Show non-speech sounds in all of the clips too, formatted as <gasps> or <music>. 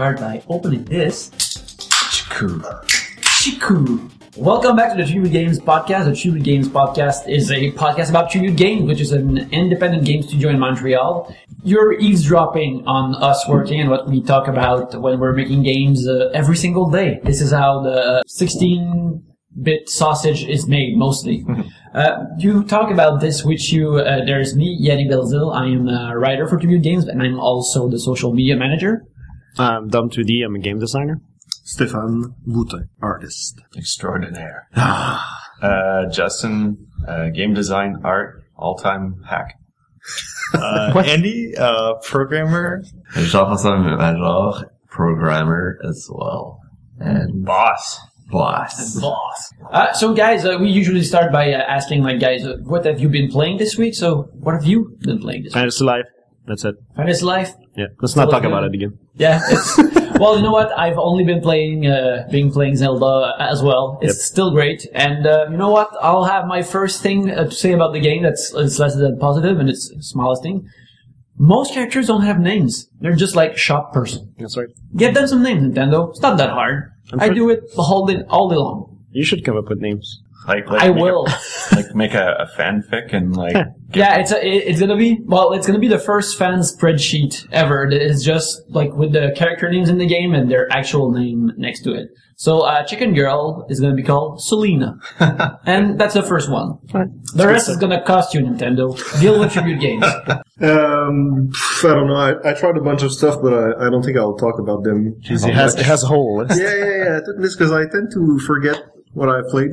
start by opening this. Chiku. Welcome back to the Tribute Games podcast. The Tribute Games podcast is a podcast about Tribute Games, which is an independent game studio in Montreal. You're eavesdropping on us working and what we talk about when we're making games uh, every single day. This is how the 16 bit sausage is made mostly. <laughs> uh, you talk about this with you. Uh, there's me, Yannick Belzil. I am a writer for Tribute Games, and I'm also the social media manager. I'm Dom2D. I'm a game designer. Stéphane Boutin, artist. Extraordinaire. <sighs> uh, Justin, uh, game design, art, all-time hack. <laughs> Uh, Andy, uh, programmer. Jean-François Major, programmer as well. And Boss. boss. Boss. Uh, so, guys, uh, we usually start by uh, asking, like, guys, uh, what have you been playing this week? So, what have you been playing this week? Fantasy Life. That's it. Fantasy Life. Yeah. Let's not talk good. about it again. Yeah. It's, <laughs> well, you know what? I've only been playing, uh, been playing Zelda as well. It's Yep. still great. And uh, you know what? I'll have my first thing uh, to say about the game. That's it's less than positive, and it's the smallest thing. Most characters don't have names. They're just like shop person. That's right. Give them some names, Nintendo. It's not that hard. I'm I sure- do it all day, all day long. You should come up with names. Like, like I make a- will. <laughs> like make a, a fanfic and like <laughs> Yeah, it's a, it- it's gonna be well. It's gonna be the first fan spreadsheet ever. that is just like with the character names in the game and their actual name next to it. So, uh, Chicken Girl is gonna be called Selena, <laughs> and that's the first one. The rest is gonna cost you, Nintendo. Deal with tribute games. Um, pff, I don't know. I, I tried a bunch of stuff, but I, I don't think I'll talk about them. It has, it has a whole list. Yeah, yeah, yeah. I took this because I tend to forget what I played.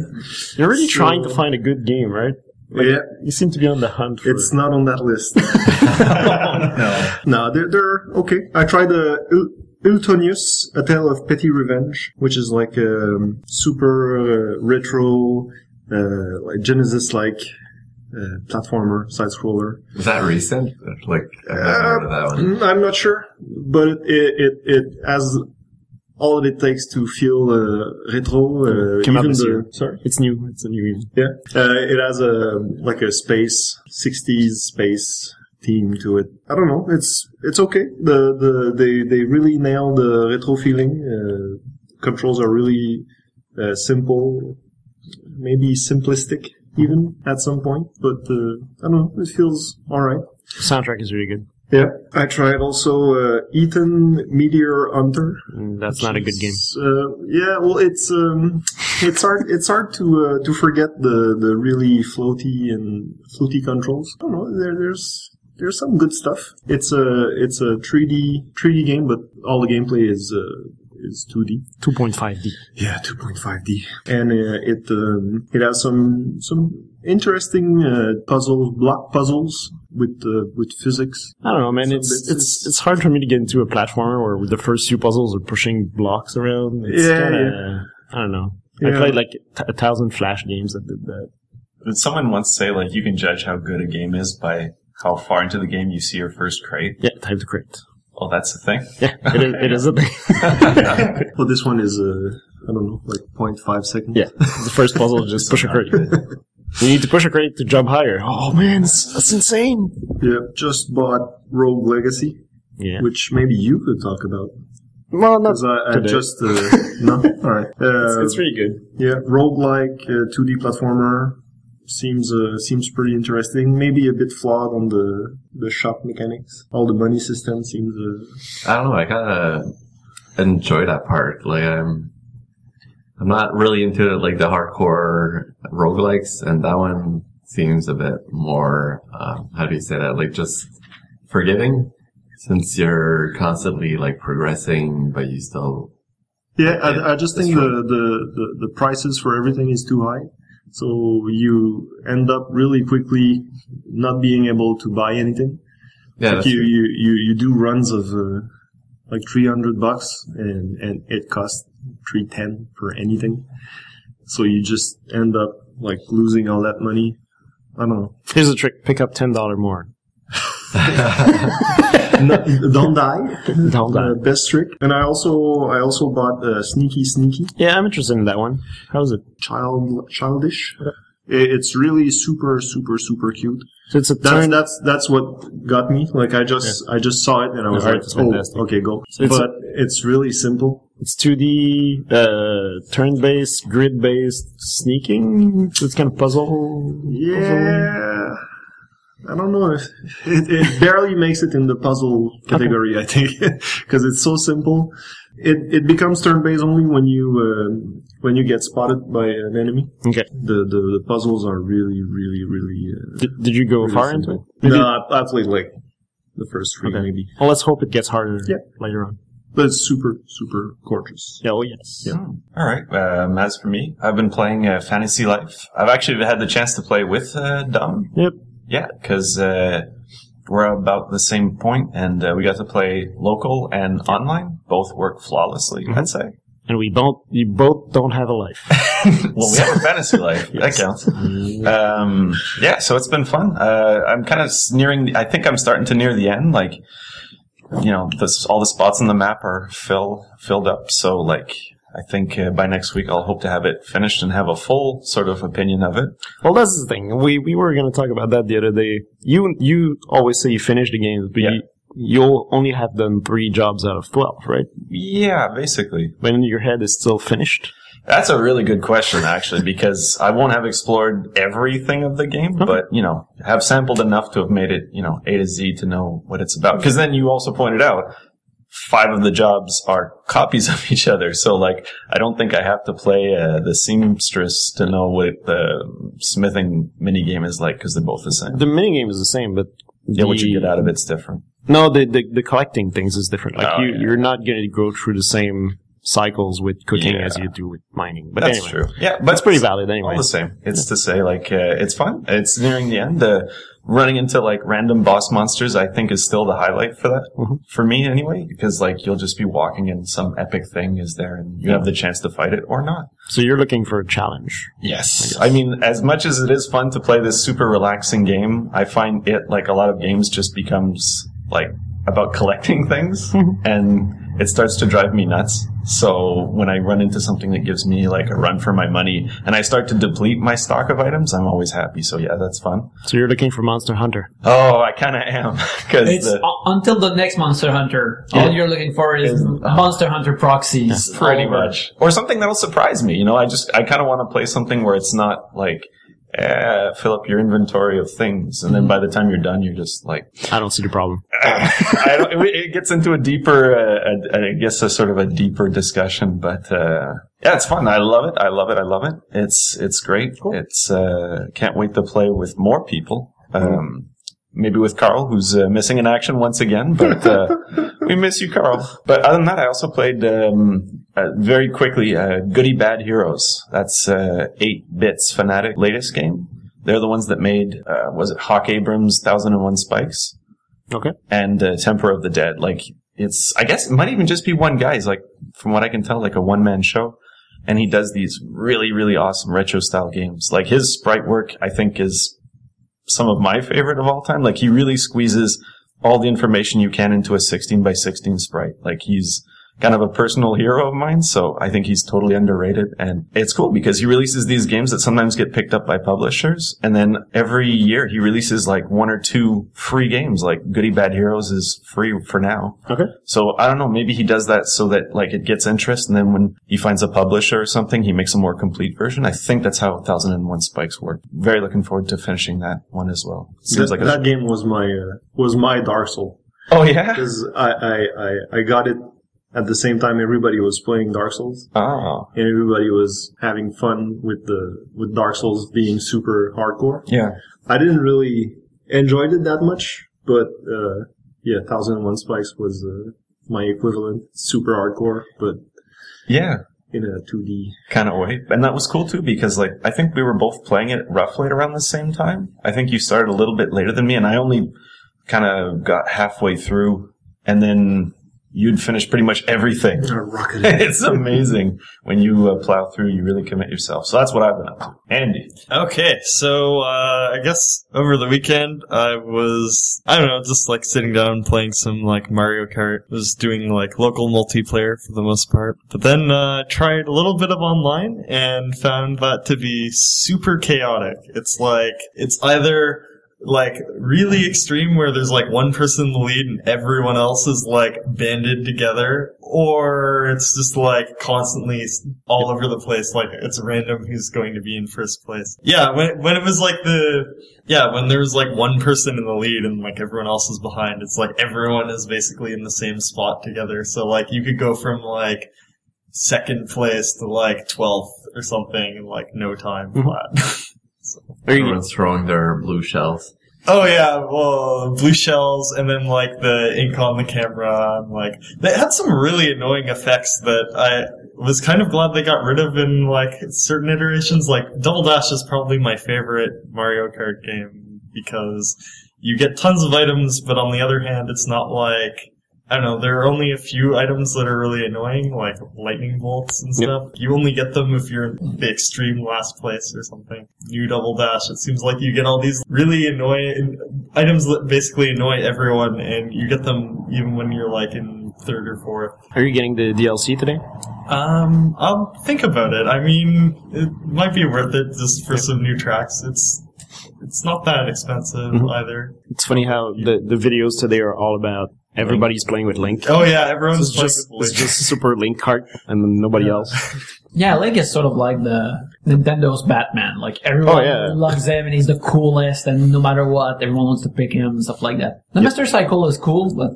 You're really So- trying to find a good game, right? yeah, You seem to be on the hunt for it's not on that list. <laughs> <laughs> no. no, they're, they're okay. I tried the Il- Ultionus, A Tale of Petty Revenge, which is like a um, super uh, retro, uh, like Genesis-like uh, platformer, side-scroller. Is that recent? Like, I've never heard of that one. Mm, I'm not sure, but it it it, it has all that it takes to feel uh, retro. Uh, Came out even this the year. sorry, It's new. It's a new. yeah, uh, it has a like a space '60s space theme to it. I don't know. It's it's okay. The the they they really nail the retro feeling. Uh, controls are really uh, simple, maybe simplistic even at some point, but uh, I don't know. It feels all right. Soundtrack is really good. Yeah, I tried also uh, Ethan Meteor Hunter. Mm, That's not a good game. Uh, yeah, well, it's um, it's hard it's hard to uh, to forget the the really floaty and floaty controls. I don't know. There, there's there's some good stuff. It's a it's a 3D 3D game, but all the gameplay is uh, is 2D. 2.5D. Yeah, 2.5D, and uh, it um, it has some some interesting uh, puzzle block puzzles with uh, with physics. I don't know, man. Some It's it's it's hard for me to get into a platformer where the first few puzzles are pushing blocks around. It's Yeah, kinda, I don't know. I played like t- a thousand Flash games that did that. Did someone once say like you can judge how good a game is by how far into the game you see your first crate? Yeah, time to crate. Oh, that's the thing. Yeah, it is, it is a thing. <laughs> Well, this one is uh, I don't know, like 0.5 seconds. Yeah, the first puzzle is just push a crate. <laughs> You need to push a crate to jump higher. Oh man, that's, that's insane. Yeah, just bought Rogue Legacy, Yeah. which maybe you could talk about. Well, not I, I today. just, uh, no? <laughs> Alright. Uh, it's really good. yeah, roguelike, uh, 2D platformer seems, uh, seems pretty interesting. Maybe a bit flawed on the, the shop mechanics. All the money system seems, uh, I don't know. I kind of enjoy that part. Like, I'm, I'm not really into like the hardcore roguelikes, and that one seems a bit more, uh, how do you say that? Like, just forgiving, since you're constantly like progressing, but you still. Yeah, I, I just think the, the, the, the prices for everything is too high. So you end up really quickly not being able to buy anything. Yeah, like you, you, you, you do runs of uh, like 300 bucks and, and it costs 310 for anything. So you just end up like losing all that money. I don't know. Here's a trick: pick up ten dollar more. <laughs> No, don't die. Don't die. Uh, best trick. And I also, I also bought uh, Sneaky Sneaky. Yeah, I'm interested in that one. How's it? child childish. I- It's really super super super cute. So it's a That's turn. that's that's what got me. Like I just I just saw it and I was art like, oh, fantastic. okay, go. So it's but it's really simple. It's 2D, uh, turn-based, grid-based, sneaking. It's kind of puzzle. Yeah. I don't know if it, it <laughs> barely makes it in the puzzle category. I think <laughs> because it's so simple. It it becomes turn based only when you um when you get spotted by an enemy. Okay. The the, the puzzles are really really really. Uh, Did, did you go really far into it? simple. Did No, you- I, I played like the first three Okay. maybe, Well, let's hope it gets harder Yeah. later on. But it's super super gorgeous. Yeah, oh yes. Yeah. All right. Um, as for me, I've been playing uh, Fantasy Life. I've actually had the chance to play with uh, Dom. Yep. Yeah, because uh, we're about the same point, and uh, we got to play local and online. Both work flawlessly, Mm-hmm. I'd say. And we don't, you both don't have a life. <laughs> well, we have a fantasy life. That counts. Um, yeah, so it's been fun. Uh, I'm kind of nearing. The, I think I'm starting to near the end. Like, you know, this, all the spots on the map are fill filled up. So, like, I think uh, by next week I'll hope to have it finished and have a full sort of opinion of it. Well, that's the thing. We we were going to talk about that the other day. You you always say you finish the games, but Yeah. you, you'll only have done three jobs out of twelve, right? Yeah, basically. But in your head, it's still finished. That's a really good question, actually, because I won't have explored everything of the game, but, you know, have sampled enough to have made it, you know, A to Z to know what it's about. Because then you also pointed out five of the jobs are copies of each other. So, like, I don't think I have to play uh, the seamstress to know what the smithing minigame is like, because they're both the same. The minigame is the same, but Yeah, what you get out of it's different. No, the, the the collecting things is different. Like Oh, you, yeah. you're not going to go through the same cycles with cooking Yeah. as you do with mining. But That's anyway, true. Yeah, but that's pretty valid anyway. All the same. It's to say, like, uh, it's fun. It's nearing the end. Uh, running into like random boss monsters, I think, is still the highlight for that. Mhm. For me, anyway, because like you'll just be walking and some epic thing is there, and you have the chance to fight it or not. So you're looking for a challenge. Yes. I mean, as much as it is fun to play this super relaxing game, I find it like a lot of games just becomes like about collecting <laughs> things and it starts to drive me nuts. So when I run into something that gives me like a run for my money and I start to deplete my stock of items, I'm always happy. So yeah, that's fun. So you're looking for Monster Hunter. Oh, I kind of am <laughs> because It's the, u- until the next Monster Hunter. All you're looking for is Is- uh, Monster Hunter proxies. pretty over. much or something that'll surprise me. You know, I just I kind of want to play something where it's not like. Eh, fill up your inventory of things, and then by the time you're done, you're just like, I don't see the problem. <laughs> I don't, it it gets into a deeper, uh, a, I guess, a sort of a deeper discussion. But uh, yeah, it's fun. I love it. I love it. I love it. It's it's great. It's uh, can't wait to play with more people. Um, maybe with Carl, who's uh, missing in action once again. But uh, <laughs> we miss you, Carl. But other than that, I also played um, uh, very quickly uh, Goody Bad Heroes. That's uh, eight bits Fanatic latest game. They're the ones that made uh, was it Hawk Abrams Thousand and One Spikes Okay. and uh, Tempura of the Dead. Like it's, I guess it might even just be one guy. He's like, from what I can tell, like a one man show, and he does these really, really awesome retro style games. Like his sprite work, I think, is some of my favorite of all time. Like he really squeezes all the information you can into a 16 by 16 sprite. Like he's kind of a personal hero of mine, so I think he's totally underrated. And it's cool because he releases these games that sometimes get picked up by publishers, and then every year he releases like one or two free games. Like Goody Bad Heroes is free for now. Okay. So I don't know, maybe he does that so that like it gets interest, and then when he finds a publisher or something, he makes a more complete version. I think that's how 1001 Spikes work. Very looking forward to finishing that one as well. Seems that, like a that game was my uh, was my Dark Soul oh yeah. because I, I, I I got it at the same time everybody was playing Dark Souls Oh and everybody was having fun with the with Dark Souls being super hardcore. yeah. I didn't really enjoyed it that much, but uh, yeah, Thousand and One Spikes was uh, my equivalent, super hardcore, but Yeah. in a 2D. kind of way. And that was cool too because like I think we were both playing it roughly around the same time. I think you started a little bit later than me and I only kind of got halfway through and then you'd finish pretty much everything. Rocket. <laughs> it's amazing when you uh, plow through, you really commit yourself. So that's what I've been up to. Andy. Okay, so uh, I guess over the weekend I was I don't know, just like sitting down playing some like Mario Kart. Was doing like local multiplayer for the most part, but then uh, tried a little bit of online and found that to be super chaotic. It's like it's either like really extreme where there's like one person in the lead and everyone else is like banded together or it's just like constantly all over the place like it's random who's going to be in first place. Yeah when, when it was like the yeah when there was like one person in the lead and like everyone else is behind it's like everyone is basically in the same spot together. So like you could go from like second place to like 12th or something in like no time mm-hmm. flat <laughs> Are you, throwing their blue shells. Oh yeah, well, blue shells, and then like the ink on the camera, and like they had some really annoying effects that I was kind of glad they got rid of in like certain iterations. Like Double Dash is probably my favorite Mario Kart game because you get tons of items, but on the other hand, it's not like I don't know. There are only a few items that are really annoying, like lightning bolts and Yep. stuff. You only get them if you're in the extreme last place or something. New double dash. It seems like you get all these really annoying items that basically annoy everyone, and you get them even when you're like in third or fourth. are you getting the DLC today? Um, I'll think about it. I mean, it might be worth it just for some new tracks. It's it's not that expensive Mhm. either. It's funny how the, the videos today are all about everybody's playing with Link. Oh yeah, So everyone's it's playing just with it's just super Link cart and then nobody else. <laughs> Yeah, Link is sort of like the Nintendo's Batman. Like everyone Oh, yeah. loves him and he's the coolest and no matter what, everyone wants to pick him and stuff like that. The Master Cycle is cool, but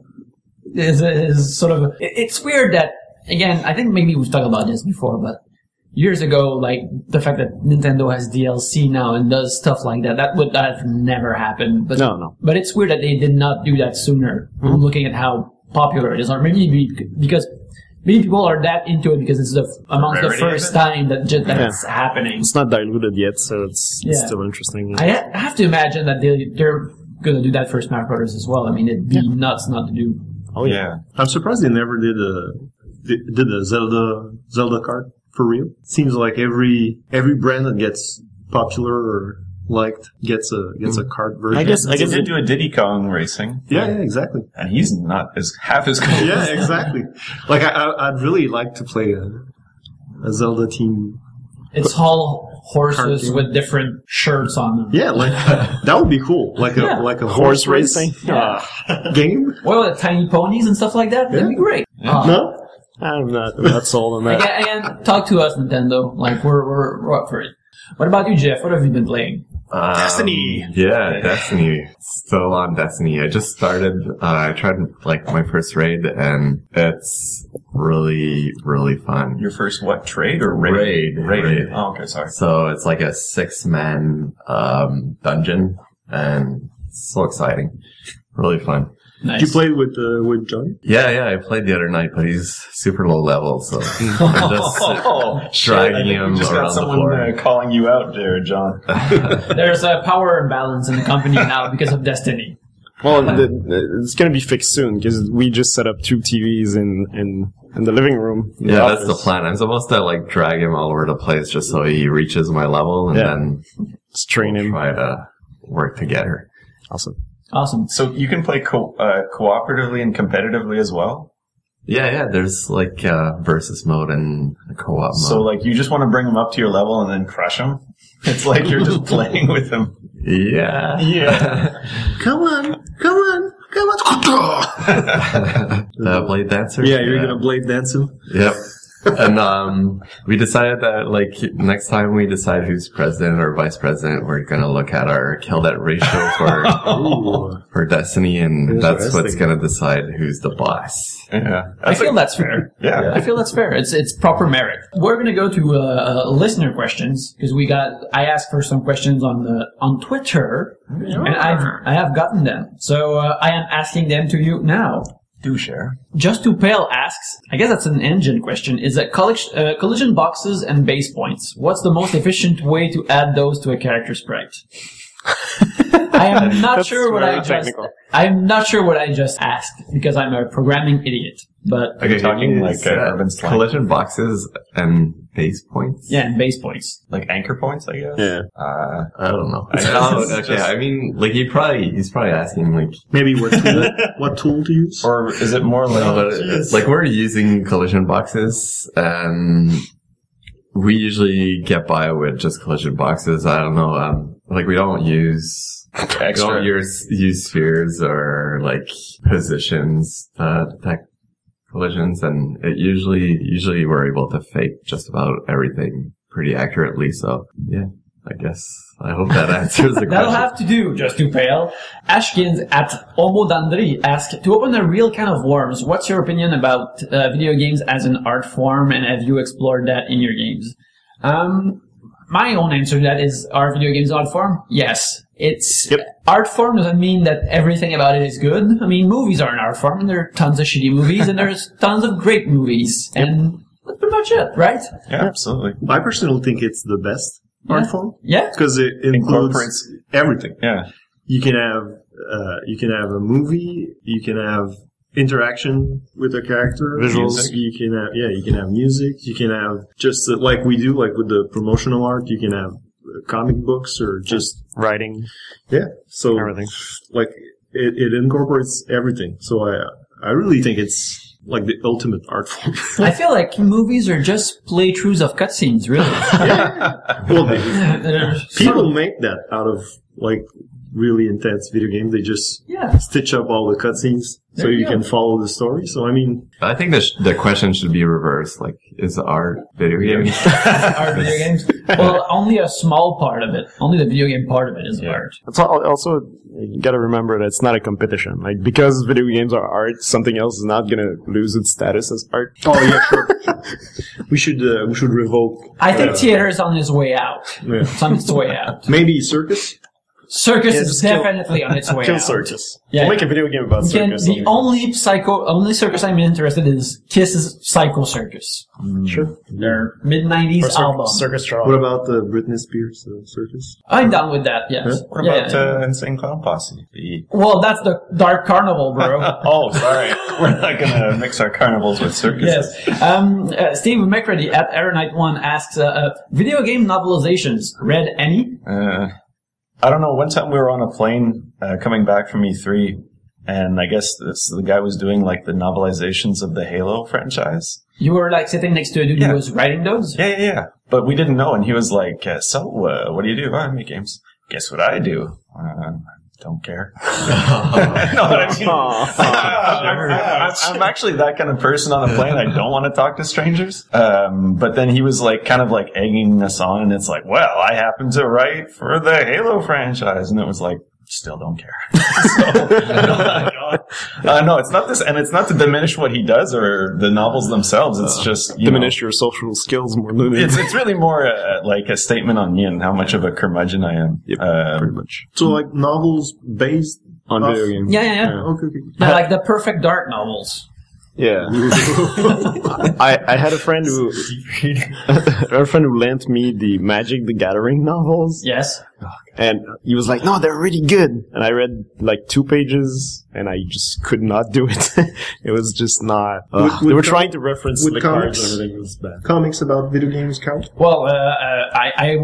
is is sort of it's weird that again, I think maybe we've talked about this before, but years ago, like the fact that Nintendo has DLC now and does stuff like that, that would that have never happened. But No, no. but it's weird that they did not do that sooner, mm-hmm. looking at how popular it is, or maybe because many people are that into it because it's the amongst the Rarity of first time that ju- that's happening. It's not diluted yet, so it's, it's Yeah. still interesting. I ha- I have to imagine that they they're gonna do that for Smash Brothers as well. I mean, it'd be nuts not to do. oh Yeah. I'm surprised they never did a did did a Zelda Zelda card for real. Seems like every every brand that gets popular or liked gets a gets a cart version. I guess I guess they do a Diddy Kong racing, Yeah, yeah, exactly. and he's not as half as cool. Yeah, exactly. Like I, I I'd really like to play a a Zelda team. It's all horses with different shirts on them. Yeah, like <laughs> that would be cool. Like a Yeah. like a horse horse, racing. Yeah. game. Well, the tiny ponies and stuff like that. That'd be great. Uh, No, I'm not I'm not sold on that. Again, again, talk to us, Nintendo. Like we're we're, we're up for it. What about you, Jeff? What have you been playing? Um, Destiny. Yeah, Destiny. Still on Destiny. I just started, uh, I tried like my first raid and it's really, really fun. Your first what trade or raid? Raid. Raid. Raid. Oh, okay, sorry. So it's like a six man, um, dungeon and it's so exciting. Really fun. Nice. you played with uh, with Johnny. Yeah, yeah, I played the other night, but he's super low level, so <laughs> I'm just Oh, dragging I think him just around got the floor. uh, calling you out there, John. <laughs> There's a power imbalance in the company now because of Destiny. Well, the, the- it's gonna be fixed soon because we just set up two TVs in in, in the living room. in Yeah, that's the plan. I'm supposed to like drag him all over the place just so he reaches my level and Yeah. then Let's train him. try to work together. Awesome. Awesome. So you can play co- uh, cooperatively and competitively as well. Yeah, yeah, there's like uh, versus mode and co-op mode. So like you just want to bring them up to your level and then crush them. <laughs> It's like you're just <laughs> playing with them. yeah. Yeah. <laughs> Come on, come on, come on. the blade dancer. yeah, you're gonna blade dance him. Yep. And um, we decided that like next time we decide who's president or vice president, we're gonna look at our kill death ratio for <laughs> for Destiny, and that's what's gonna decide who's the boss. Yeah. I feel that's fair. <laughs> Yeah. I feel that's fair. It's it's proper merit. We're gonna go to uh, uh, listener questions because we got. I asked for some questions on the on Twitter, and I've I have gotten them. So uh, I am asking them to you now. Do share. Just to Pale asks, I guess that's an engine question. Is that collision, uh, collision boxes and base points? What's the most efficient way to add those to a character sprite? I am <laughs> not sure what I just. technical. I'm not sure what I just asked because I'm a programming idiot. But Are you talking like uh, uh, urban slang? collision boxes and base points. yeah, and base points. Like anchor points, I guess. Yeah. Uh, I don't know. I guess <laughs> oh, it's okay. I mean, like he probably he's probably asking like, Maybe what tool, <laughs> what tool to use? or is it more like no, like we're using collision boxes, and we usually get by with just collision boxes. I don't know. Um, like we don't use You Extra. don't use, use spheres or like positions to detect collisions, and it usually usually we're able to fake just about everything pretty accurately. So yeah, I guess I hope that <laughs> answers the question. That'll have to do, just to pale. Ashkins at Omo Dandri asked, to open a real can of worms, what's your opinion about uh, video games as an art form and have you explored that in your games? Um, my own answer to that is, are video games art form? Yes. It's, Yep. art form doesn't mean that everything about it is good. I mean, movies are an art form and there are tons of shitty movies and there's <laughs> tons of great movies. And that's pretty much it, right? Yeah, absolutely. I personally think it's the best art form Yeah. because it includes Incorporates- everything. Yeah. You can have uh, you can have a movie. You can have interaction with a character. Visuals. Music. You can have yeah. You can have music. You can have just uh, like we do, like with the promotional art. You can have uh, comic books or just Writing, yeah. So everything. like it, it incorporates everything. So I I really think it's like the ultimate art form. I feel like movies are just playthroughs of cutscenes, really. <laughs> well, <laughs> they, people make that out of like really intense video games. They just yeah. stitch up all the cutscenes so you you can follow the story. So I mean, I think the sh- the question should be reversed. Like, is art video games? <laughs> Art video games. Well, only a small part of it. Only the video game part of it is art. It's also you got to remember that it's not a competition. Like because video games are art, something else is not gonna lose its status as art. oh yeah, <laughs> sure. we should uh, we should revoke. I think uh, theater is on its way out. yeah. It's on its way out. maybe circus. Circus Yeah, is just kill- definitely on its <laughs> way Kill out. circus. Yeah. We'll make a video game about You can- circus. the only psycho, only circus I'm interested in is Kiss's Psycho Circus. sure Their mid '90s cir- album. circus What about the Britney Spears uh, circus? I'm down with that. Yes. What Yeah, about yeah. uh, Insane Clown Posse? The well, that's the Dark Carnival, bro. <laughs> oh, sorry, <laughs> we're not gonna mix our carnivals with circuses. Yes. Um, uh, Steve McCready at Aeronite One asks, uh, uh, video game novelizations. Read any? Uh, I don't know. One time we were on a plane uh, coming back from E3, and I guess this, the guy was doing like the novelizations of the Halo franchise. You were like sitting next to a dude Yeah. who was writing those. Yeah, yeah, yeah. But we didn't know, and he was like, uh, "So, uh, what do you do? Oh, I make games. Guess what I do? Don't care." <laughs> <laughs> no, but I mean, I'm, I'm- I'm actually that kind of person on a plane. I don't want to talk to strangers. Um, but then he was like, kind of like egging us on, and it's like, "Well, I happen to write for the Halo franchise," and it was like. Still don't care. <laughs> so, uh, no, it's not this, and it's not to diminish what he does or the novels themselves. It's just you know, Diminish your social skills more than it's it's really more uh, like a statement on me and how much of a curmudgeon I am. Yep, Um, pretty much So like novels based on video games. Yeah, yeah, yeah. Okay, okay. They're like the perfect dark novels. Yeah. <laughs> I, I had a friend who <laughs> I had a friend who lent me the Magic the Gathering novels, Yes. and he was like, "No, they're really good." And I read like two pages, and I just could not do it. <laughs> it was just not. Uh, With- with they were com- trying to reference with the cards comics? and everything was bad. Comics about video games count? Well, uh, uh, I, I,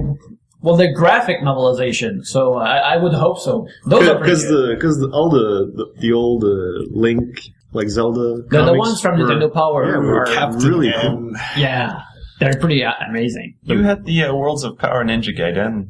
well, the graphic novelization. So I, I would hope so. Those are Because the because all the the, the old uh, Link like Zelda The, the ones from were- Nintendo Power yeah, were are, really cool. yeah, they're pretty uh, amazing. you had the uh, Worlds of Power Ninja Gaiden.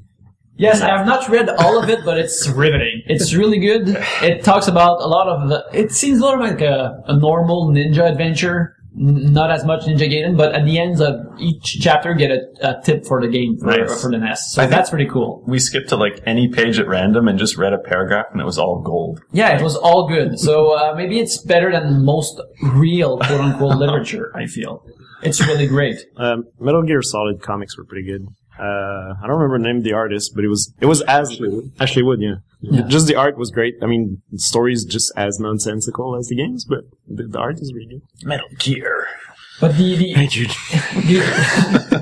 Yes, I have not read all of it, but it's riveting. It's really good. It talks about a lot of the. It seems a lot like a, a normal ninja adventure, N- not as much Ninja Gaiden, but at the ends of each chapter, get a, a tip for the game for, Nice. for the NES. So I that's pretty cool. We skipped to like any page at random and just read a paragraph, and it was all gold. Yeah, it was all good. So uh, maybe it's better than most real quote unquote literature. I feel it's really great. Um, Metal Gear Solid comics were pretty good. Uh, I don't remember the name of the artist, but it was it was as Ashley Wood. yeah. Yeah. Just the art was great. I mean, the story is just as nonsensical as the games, but the, the art is really good. Metal Gear. But the the, Thank you. the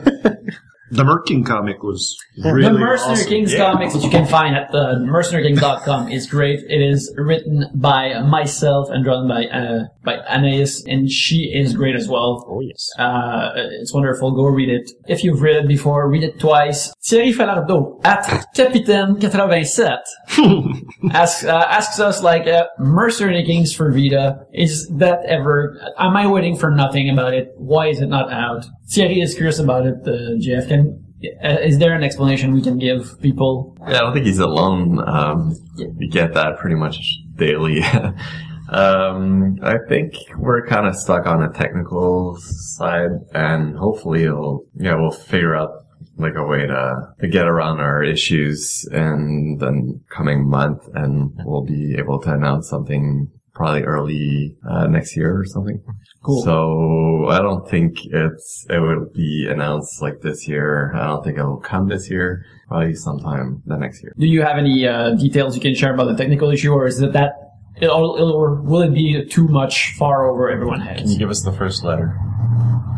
The Merkin comic was really The really Mercenary awesome. Kings comics that you can find at the mercenarykings.com is great. It is written by myself and drawn by uh, by Anais, and she is great as well. Oh yes. Uh, it's wonderful. Go read it. If you've read it before, read it twice. Thierry Falardeau at <laughs> Capitaine87 <laughs> asks uh, asks us like uh, Mercenary Kings for Vita. Is that ever? Am I waiting for nothing about it? Why is it not out? Thierry is curious about it. Uh, Jeff, can is there an explanation we can give people? Yeah, I don't think he's alone. Um, we get that pretty much daily. <laughs> um, I think we're kind of stuck on a technical side, and hopefully, it'll yeah, we'll figure out like a way to to get around our issues in the coming month, and we'll be able to announce something probably early uh, next year or something. Cool. So I don't think it's it will be announced like this year. I don't think it will come this year. Probably sometime the next year. Do you have any uh, details you can share about the technical issue, or is it that, it, or will it be too much far over everyone's heads? Can you give us the first letter?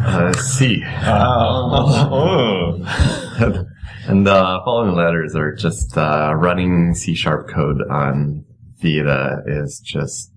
Uh, C. <laughs> Oh. and the following letters are just uh, running C sharp code on Vita is just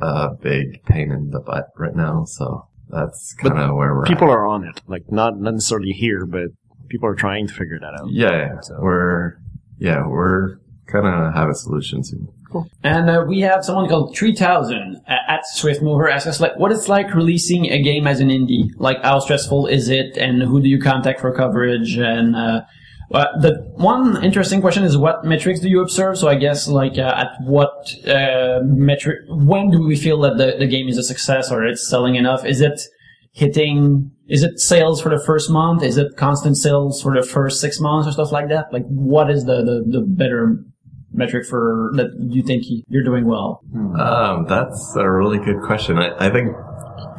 a big pain in the butt right now. So that's kind of where we're People at. are on it, like not not necessarily here, but people are trying to figure that out. Yeah, yeah. we're yeah we're gonna have a solution soon. Cool. And uh, we have someone called 3000 uh, at Swiftmover ask us like, what it's like releasing a game as an indie. Like, how stressful is it, and who do you contact for coverage? And uh, uh, the one interesting question is, what metrics do you observe? So I guess like, uh, at what uh, metric? When do we feel that the, the game is a success or it's selling enough? Is it hitting? Is it sales for the first month? Is it constant sales for the first six months or stuff like that? Like, what is the the, the better metric for that you think you're doing well? Um, that's a really good question. I, I think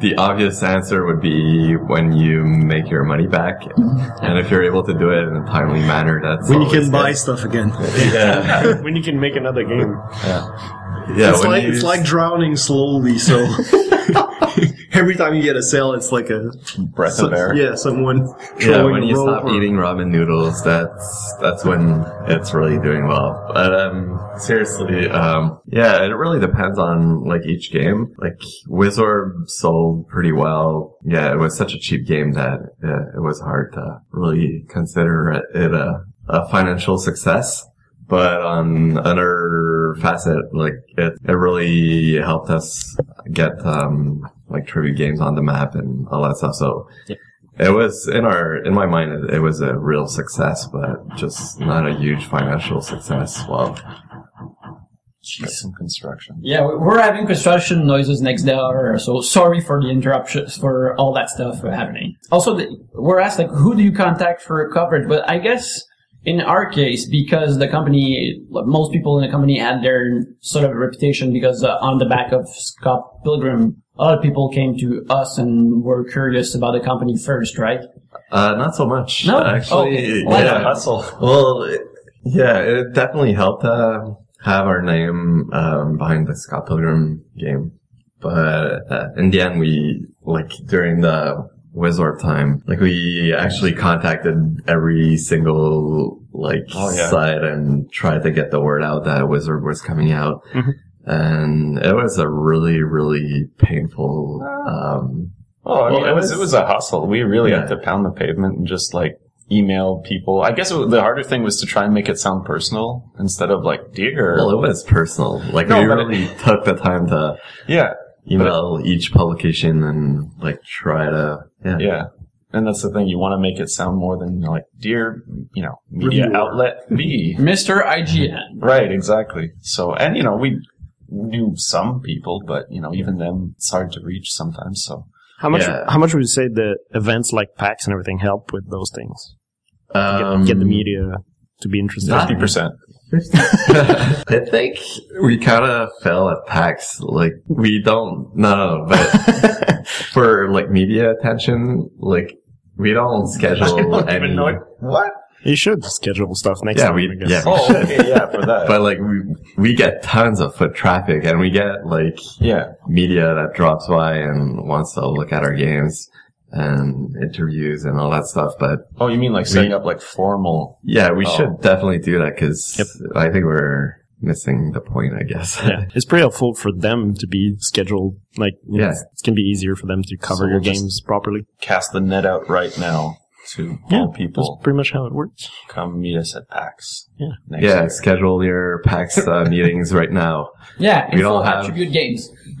the obvious answer would be when you make your money back, and if you're able to do it in a timely manner, that's When you always can buy stuff again. <laughs> Yeah, when you can make another game. yeah. it's like you- it's like drowning slowly. So <laughs> every time you get a sale, it's like a Breath of air. yeah, someone yeah, when you stop or- eating ramen noodles, that's that's when it's really doing well. But um, seriously, um, yeah, it really depends on like each game. Like Wizorb sold pretty well. Yeah, it was such a cheap game that uh, it was hard to really consider it, it a, a financial success. But on another facet, like it, it really helped us get um, like tribute games on the map and all that stuff. So it was in our in my mind, it, it was a real success, but just not a huge financial success. Well, Got some construction. Yeah, we- we're having construction noises next door, so sorry for the interruptions, for all that stuff happening. Also, the, we're asked, like, who do you contact for coverage? But I guess in our case, because the company, most people in the company had their sort of reputation because uh, on the back of Scott Pilgrim, a lot of people came to us and were curious about the company first, right? uh, not so much. No? actually, Oh, why yeah. not? Hustle. Well, yeah, it definitely helped uh, have our name um, behind the Scott Pilgrim game. But uh, in the end, we like during the Wizorb time, like we actually contacted every single like Oh, yeah. site and tried to get the word out that Wizorb was coming out. Mhm. And it was a really, really painful. Um, Oh, I mean, Well, it it was was- it was a hustle. We really Yeah. had to pound the pavement and just like email people. I guess it, the harder thing was to try and make it sound personal instead of like dear. well, it was personal. Like No, we but it- really took the time to yeah, email each publication and like try to yeah. yeah. And that's the thing. You want to make it sound more than like dear, you know, media Reviewer. outlet B. <laughs> Mr. IGN. right, exactly. So, and you know, we knew some people, but you know, even them, it's hard to reach sometimes. So, How much? Yeah. How much would you say the events like PAX and everything help with those things? Get, Um, get the media to be interested. Fifty percent. <laughs> I think we kind of fell at PAX. Like we don't no, no but <laughs> for like media attention, like we don't schedule I don't any. what. You should schedule stuff next Yeah, time. we- I guess. yeah. Oh, okay, yeah, for that. <laughs> But like we we get tons of foot traffic, and we get like yeah, media that drops by and wants to look at our games and interviews and all that stuff. But Oh, you mean like setting up like formal? yeah, we Oh. should definitely do that because Yep. I think we're missing the point. I guess. yeah, it's pretty helpful for them to be scheduled. Like, you know, Yeah. it can be easier for them to cover So your we'll games properly. Cast the net out right now. To Yeah, all That's pretty much how it works. Come meet us at PAX. Yeah. Next Yeah, year. schedule your PAX uh, <laughs> meetings right now. Yeah, We don't have- attribute games. <laughs>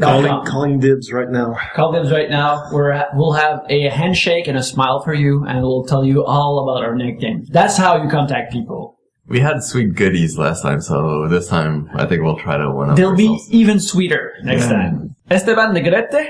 Calling, calling dibs right now. Call dibs right now. We're we'll have a handshake and a smile for you, and we'll tell you all about our next game. That's how you contact people. We had sweet goodies last time, so this time I think we'll try to one up. They'll be even sweeter next time. Esteban Negrete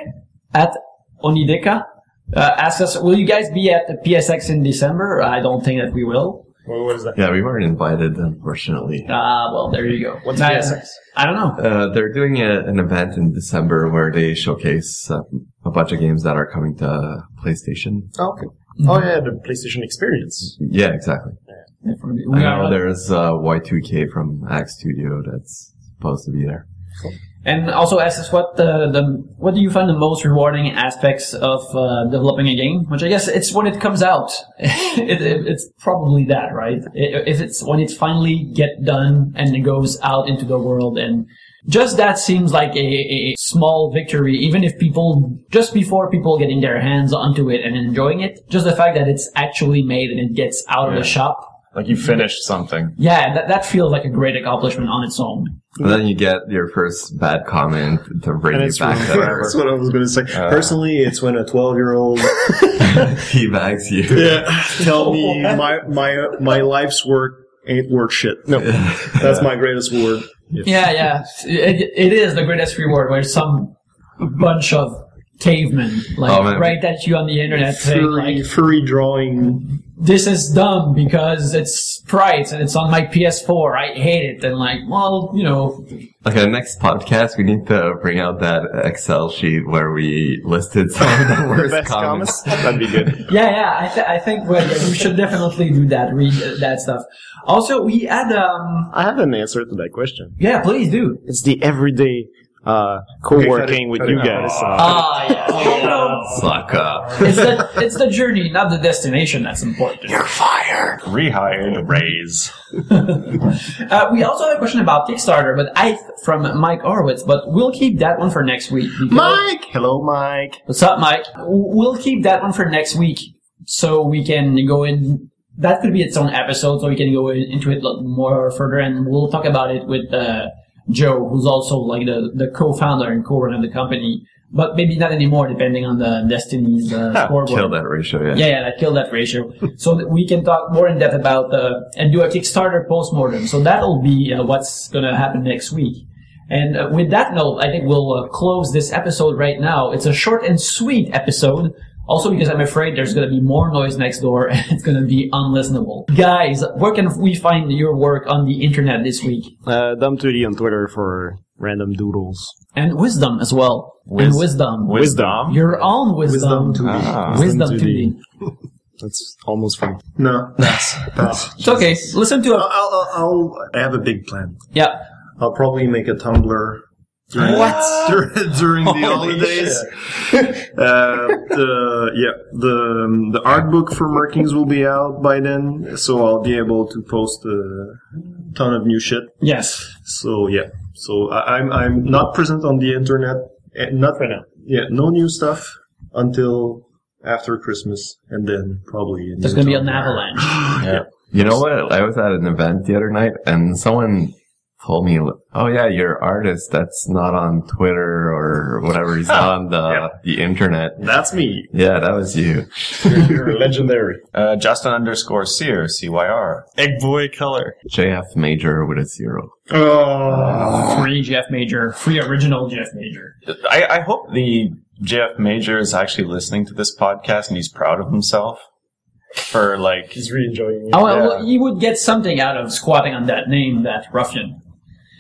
at Onideca uh, asks us, "Will you guys be at the PSX in December?" I don't think that we will. Well, what is that? Yeah, we weren't invited, unfortunately. Ah, well, there you go. What's Nah, PSX? I don't know. Uh, they're doing a, an event in December where they showcase uh, a bunch of games that are coming to PlayStation. Oh, okay. Oh yeah, the PlayStation Experience. Yeah, exactly. We I know there's uh, Y2K from Axe Studio that's supposed to be there. And also asks us what the, the what do you find the most rewarding aspects of uh, developing a game? Which I guess it's when it comes out. <laughs> it, it, it's probably that, right? If it's when it finally get done and it goes out into the world, and just that seems like a, a small victory. Even if people just before people getting their hands onto it and enjoying it, just the fact that it's actually made and it gets out of the shop. Like you finished something. Yeah, that, that feels like a great accomplishment on its own. And then you get your first bad comment to bring And you back really- to <laughs> That's what I was going to say. Uh, Personally, it's when a 12 year old <laughs> he bags you. tell me my my my life's work ain't worth shit. No, <laughs> that's my greatest reward. Yeah, yeah. It, it is the greatest reward where some bunch of cavemen like Oh, man. write at you on the internet saying Furry, like furry drawing. this is dumb because it's sprites and it's on my PS4. I hate it. And like, well, you know, Okay, next podcast, we need to bring out that Excel sheet where we listed some of the <laughs> worst Best comments. comments? <laughs> That'd be good. <laughs> yeah, yeah. I, th- I think we we should definitely do that. Read uh, that stuff. Also, we had um. I have an answer to that question. Yeah, please do. It's the everyday uh, co-working with you guys. Ah, yeah. You know, up. it's the it's the journey, not the destination. That's important. You're fired. Rehired, raise. <laughs> Uh, we also have a question about Kickstarter, but I from Mike Horowitz, but we'll keep that one for next week. because- Mike! Hello, Mike. what's up, Mike? We'll keep that one for next week, so we can go in. That could be its own episode, so we can go in, into it lo- more further, and we'll talk about it with uh, Joe, who's also like the the co-founder and co-runner of the company. But maybe not anymore, depending on the Destiny's uh, scoreboard. Kill death ratio, yeah. Yeah, yeah, that kill death ratio. <laughs> so that we can talk more in depth about uh, and do a Kickstarter postmortem. So that'll be uh, what's going to happen next week. And uh, with that note, I think we'll uh, close this episode right now. It's a short and sweet episode. Also because I'm afraid there's going to be more noise next door <laughs> and it's going to be unlistenable. Guys, where can we find your work on the internet this week? Uh, Dom2D on Twitter for random doodles. And wisdom as well. Wiz- and wisdom. Wisdom. Your own wisdom. Wisdom to Ah. Wisdom Wisdom to 2D. me. That's almost fun. No, that's, pass. <laughs> It's okay. Listen to I'll, a I'll, I'll, I have a big plan. yeah. I'll probably make a Tumblr. During, What? <laughs> during, during the holidays? <laughs> uh, the yeah, the um, the art book for Merkings will be out by then, so I'll be able to post a ton of new shit. Yes. So yeah, so I, I'm I'm not present on the internet. eh, Not right now. Yeah, no new stuff until after Christmas, and then probably a There's new going to be an Tumblr. avalanche. <gasps> Yeah. You know what? I was at an event the other night and someone told me, "Oh yeah, you're artist. That's not on Twitter or whatever. He's <laughs> on the Yeah. the internet." That's me. Yeah, that was you. You're legendary. <laughs> Uh, Justin underscore Cyr, C-Y-R. Egg boy color. JF Major with a zero. Oh, Free Jeff Major. Free original Jeff Major. I, I hope the Jeff Major is actually listening to this podcast and he's proud of himself for like he's re enjoying. it. Oh, well, Yeah. well, you would get something out of squatting on that name, that ruffian.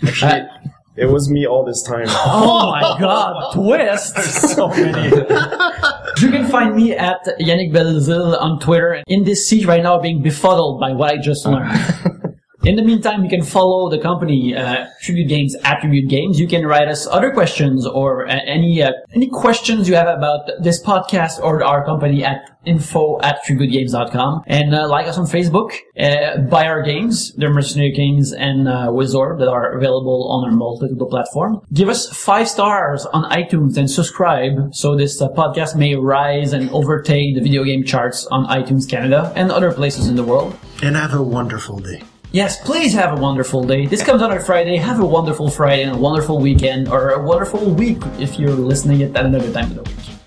Actually, <laughs> it was me all this time. <laughs> Oh my god, twist! <laughs> so many. You can find me at Yannick Belzil on Twitter. In this seat right now, being befuddled by what I just learned. In the meantime, you can follow the company uh, Tribute Games at Tribute Games. You can write us other questions or uh, any uh, any questions you have about this podcast or our company at info at tributegames.com and uh, like us on Facebook. Uh, buy our games, the Mercenary Kings and uh, Wizorb that are available on our multiple platform. Give us five stars on iTunes and subscribe so this podcast may rise and overtake the video game charts on iTunes Canada and other places in the world. And have a wonderful day. Yes, please have a wonderful day. This comes out on Friday. Have a wonderful Friday and a wonderful weekend or a wonderful week if you're listening at another time of the week.